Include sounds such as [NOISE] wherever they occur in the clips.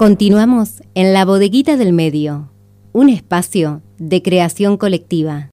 Continuamos en la bodeguita del medio, un espacio de creación colectiva.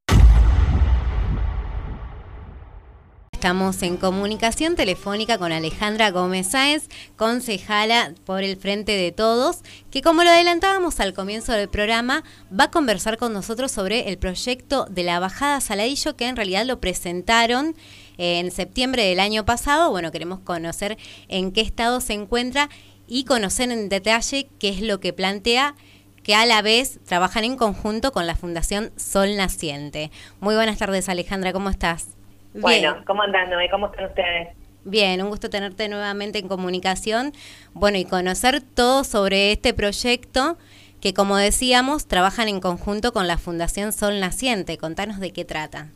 Estamos en comunicación telefónica con Alejandra Gómez Sáenz, concejala por el Frente de Todos, que como lo adelantábamos al comienzo del programa, va a conversar con nosotros sobre el proyecto de la Bajada Saladillo, que en realidad lo presentaron en septiembre del año pasado. Bueno, queremos conocer en qué estado se encuentra y conocer en detalle qué es lo que plantea que a la vez trabajan en conjunto con la Fundación Sol Naciente. Muy buenas tardes, Alejandra, ¿cómo estás? Bueno, ¿cómo andan? ¿Cómo están ustedes? Bien, un gusto tenerte nuevamente en comunicación. Bueno, y conocer todo sobre este proyecto que, como decíamos, trabajan en conjunto con la Fundación Sol Naciente. Contanos de qué trata.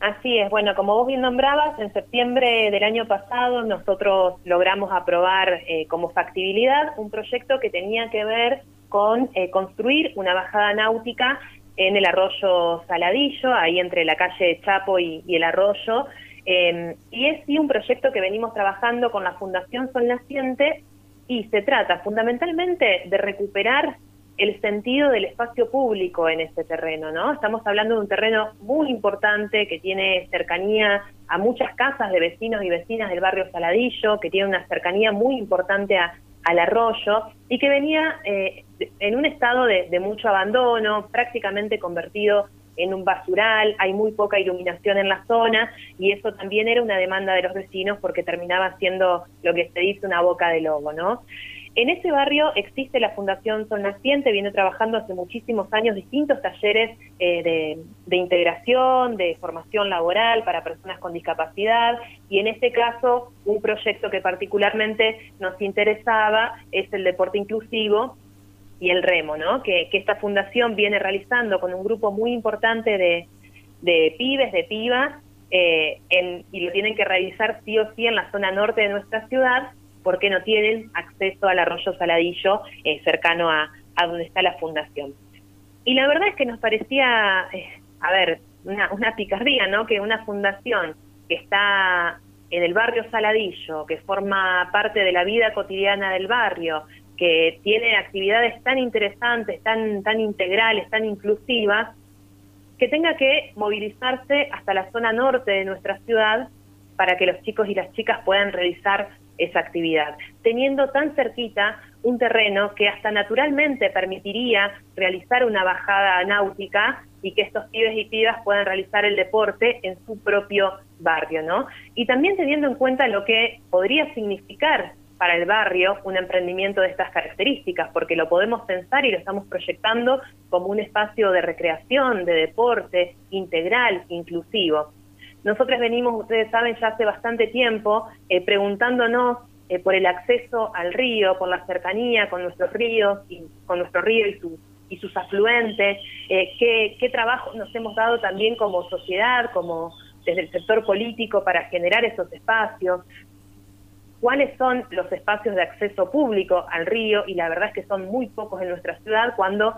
Así es, bueno, como vos bien nombrabas, en septiembre del año pasado nosotros logramos aprobar eh, como factibilidad un proyecto que tenía que ver con eh, construir una bajada náutica en el arroyo Saladillo, ahí entre la calle Chapo y, el arroyo. Em, y es sí un proyecto que venimos trabajando con la Fundación Sol Naciente y se trata fundamentalmente de recuperar el sentido del espacio público en este terreno, ¿no? Estamos hablando de un terreno muy importante que tiene cercanía a muchas casas de vecinos y vecinas del barrio Saladillo, que tiene una cercanía muy importante al arroyo y que venía eh, en un estado de, de mucho abandono, prácticamente convertido en un basural, hay muy poca iluminación en la zona y eso también era una demanda de los vecinos porque terminaba siendo lo que se dice una boca de lobo, ¿no? En ese barrio existe la Fundación Sol Naciente, viene trabajando hace muchísimos años distintos talleres eh, de, integración, de formación laboral para personas con discapacidad y en este caso un proyecto que particularmente nos interesaba es el deporte inclusivo y el remo, ¿no? que, esta fundación viene realizando con un grupo muy importante de, pibes, de pibas, eh, y lo tienen que realizar sí o sí en la zona norte de nuestra ciudad porque no tienen acceso al arroyo Saladillo eh, cercano a, donde está la fundación. Y la verdad es que nos parecía, eh, a ver, una, picardía, ¿no? Que una fundación que está en el barrio Saladillo, que forma parte de la vida cotidiana del barrio, que tiene actividades tan interesantes, tan, tan integrales, tan inclusivas, que tenga que movilizarse hasta la zona norte de nuestra ciudad para que los chicos y las chicas puedan realizar esa actividad, teniendo tan cerquita un terreno que hasta naturalmente permitiría realizar una bajada náutica y que estos pibes y pibas puedan realizar el deporte en su propio barrio, ¿no? Y también teniendo en cuenta lo que podría significar para el barrio un emprendimiento de estas características, porque lo podemos pensar y lo estamos proyectando como un espacio de recreación, de deporte integral, inclusivo. Nosotros venimos, ustedes saben, ya hace bastante tiempo eh, preguntándonos eh, por el acceso al río, por la cercanía con nuestros ríos y con nuestro río y, y sus afluentes, eh, qué, qué trabajo nos hemos dado también como sociedad, como desde el sector político para generar esos espacios, cuáles son los espacios de acceso público al río y la verdad es que son muy pocos en nuestra ciudad cuando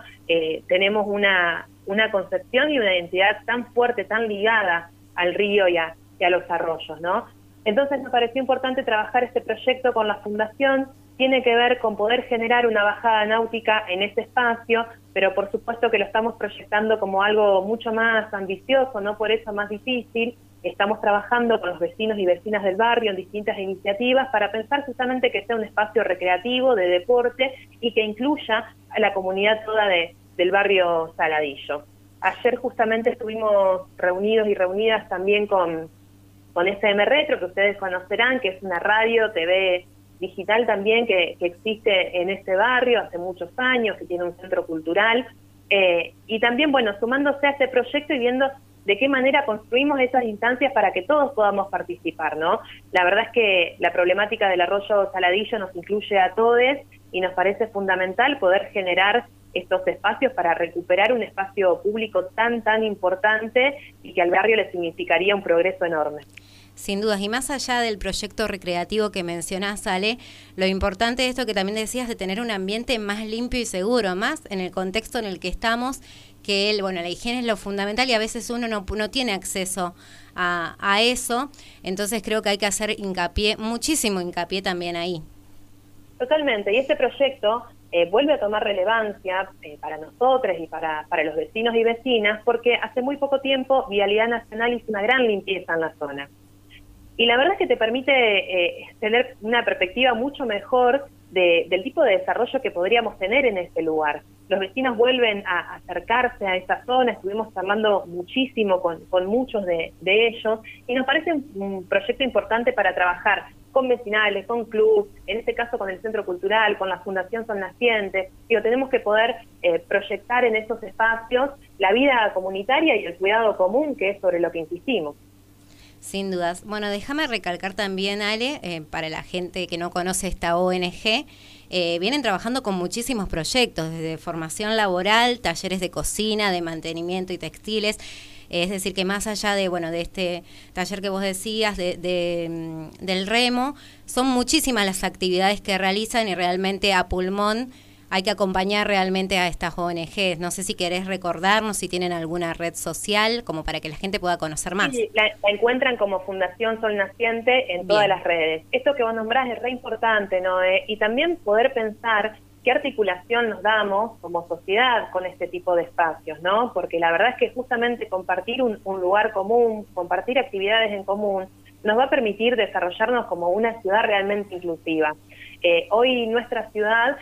tenemos una, una concepción y una identidad tan fuerte, tan ligada al río y a, los arroyos, ¿no? Entonces me pareció importante trabajar este proyecto con la Fundación, tiene que ver con poder generar una bajada náutica en ese espacio, pero por supuesto que lo estamos proyectando como algo mucho más ambicioso, no por eso más difícil. Estamos trabajando con los vecinos y vecinas del barrio en distintas iniciativas para pensar justamente que sea un espacio recreativo, de deporte y que incluya a la comunidad toda de, del barrio Saladillo. Ayer justamente estuvimos reunidos y reunidas también con, con SM Retro, que ustedes conocerán, que es una radio, TV digital también que, existe en este barrio hace muchos años, que tiene un centro cultural. Eh, y también, bueno, sumándose a este proyecto y viendo de qué manera construimos esas instancias para que todos podamos participar, ¿no? La verdad es que la problemática del arroyo Saladillo nos incluye a todos y nos parece fundamental poder generar estos espacios para recuperar un espacio público tan, tan importante y que al barrio le significaría un progreso enorme. Sin dudas, y más allá del proyecto recreativo que mencionás, Ale, lo importante es esto que también decías de tener un ambiente más limpio y seguro, más en el contexto en el que estamos, que el, bueno, la higiene es lo fundamental y a veces uno no, no tiene acceso a, a eso, entonces creo que hay que hacer hincapié, muchísimo hincapié también ahí. Totalmente, y este proyecto eh, vuelve a tomar relevancia eh, para nosotros y para, para los vecinos y vecinas, porque hace muy poco tiempo Vialidad Nacional hizo una gran limpieza en la zona. Y la verdad es que te permite eh, tener una perspectiva mucho mejor del tipo de desarrollo que podríamos tener en este lugar. Los vecinos vuelven a acercarse a esa zona, estuvimos hablando muchísimo con, muchos de, ellos y nos parece un, proyecto importante para trabajar con vecinales, con clubes, en este caso con el Centro Cultural, con la Fundación Son Nacientes. Digo, tenemos que poder eh, proyectar en esos espacios la vida comunitaria y el cuidado común, que es sobre lo que insistimos. Sin dudas. Bueno, déjame recalcar también, Ale, eh, para la gente que no conoce esta ONG, eh, vienen trabajando con muchísimos proyectos, desde formación laboral, talleres de cocina, de mantenimiento y textiles. Es decir, que más allá de, bueno, de este taller que vos decías, de, mm, del remo, son muchísimas las actividades que realizan y realmente a pulmón hay que acompañar realmente a estas ONGs. No sé si querés recordarnos si tienen alguna red social como para que la gente pueda conocer más. Sí, la, encuentran como Fundación Sol Naciente en todas las redes. Esto que vos nombrás es re importante, ¿no? Eh, y también poder pensar qué articulación nos damos como sociedad con este tipo de espacios, ¿no? Porque la verdad es que justamente compartir un, lugar común, compartir actividades en común, nos va a permitir desarrollarnos como una ciudad realmente inclusiva. Eh, hoy nuestra ciudad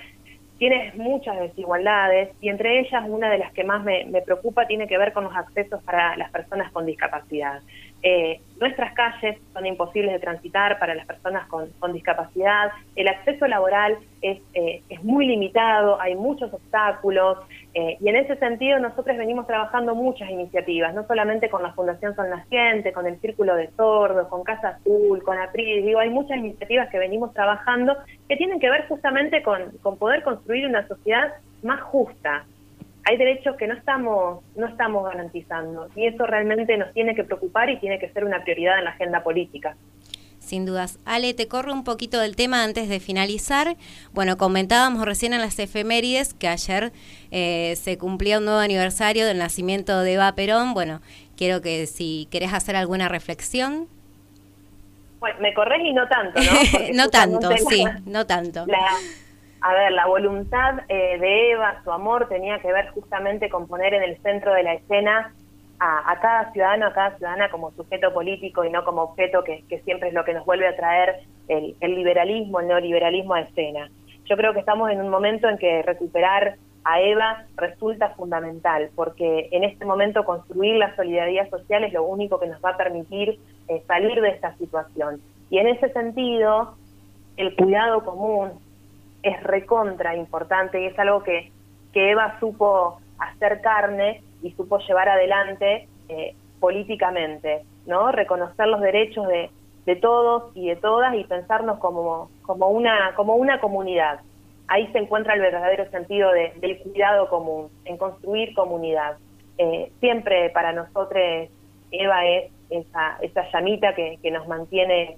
Tienes muchas desigualdades y entre ellas una de las que más me, preocupa tiene que ver con los accesos para las personas con discapacidad. Eh, nuestras calles son imposibles de transitar para las personas con, discapacidad, el acceso laboral es, eh, es, muy limitado, hay muchos obstáculos eh, y en ese sentido nosotros venimos trabajando muchas iniciativas, no solamente con la Fundación Son Naciente, con el Círculo de Sordos, con Casa Azul, con APRIS, digo, hay muchas iniciativas que venimos trabajando que tienen que ver justamente con, con poder construir una sociedad más justa, hay derechos que no estamos, no estamos garantizando y eso realmente nos tiene que preocupar y tiene que ser una prioridad en la agenda política. Sin dudas. Ale, te corro un poquito del tema antes de finalizar. Bueno, comentábamos recién en las efemérides que ayer eh, se cumplía un nuevo aniversario del nacimiento de Eva Perón. Bueno, quiero que si querés hacer alguna reflexión. Bueno, me corres y no tanto, ¿no? [LAUGHS] no tanto, sí, no tanto a ver, la voluntad eh, de Eva, su amor, tenía que ver justamente con poner en el centro de la escena a, cada ciudadano, a cada ciudadana como sujeto político y no como objeto que, siempre es lo que nos vuelve a traer el, liberalismo, el neoliberalismo a escena. Yo creo que estamos en un momento en que recuperar a Eva resulta fundamental, porque en este momento construir la solidaridad social es lo único que nos va a permitir eh, salir de esta situación. Y en ese sentido, el cuidado común, es recontra importante y es algo que, que Eva supo hacer carne y supo llevar adelante eh, políticamente, ¿no? Reconocer los derechos de, de, todos y de todas y pensarnos como, como, una, como una comunidad. Ahí se encuentra el verdadero sentido del cuidado común, en construir comunidad. Eh, siempre para nosotros Eva es esa, esa llamita que, que nos mantiene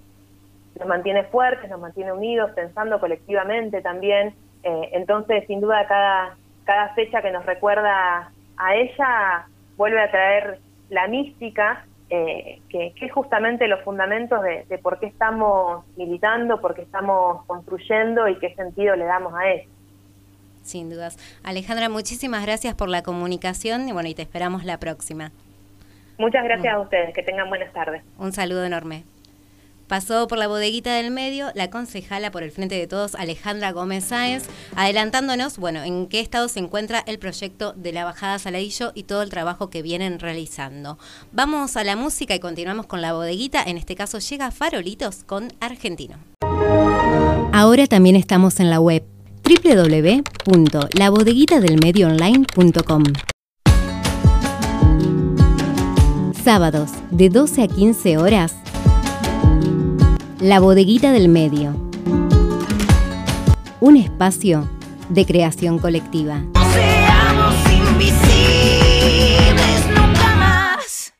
nos mantiene fuertes, nos mantiene unidos, pensando colectivamente también. Eh, entonces, sin duda, cada, cada fecha que nos recuerda a ella vuelve a traer la mística, eh, que, es justamente los fundamentos de, por qué estamos militando, por qué estamos construyendo y qué sentido le damos a eso. Sin dudas. Alejandra, muchísimas gracias por la comunicación y bueno, y te esperamos la próxima. Muchas gracias a ustedes, que tengan buenas tardes. Un saludo enorme. Pasó por la bodeguita del medio la concejala por el Frente de Todos, Alejandra Gómez Sáenz, adelantándonos, bueno, en qué estado se encuentra el proyecto de la Bajada Saladillo y todo el trabajo que vienen realizando. Vamos a la música y continuamos con la bodeguita. En este caso llega Farolitos con Argentino. Ahora también estamos en la web www.labodeguitadelmedioonline.com. Sábados de 12 a 15 horas la bodeguita del medio. Un espacio de creación colectiva.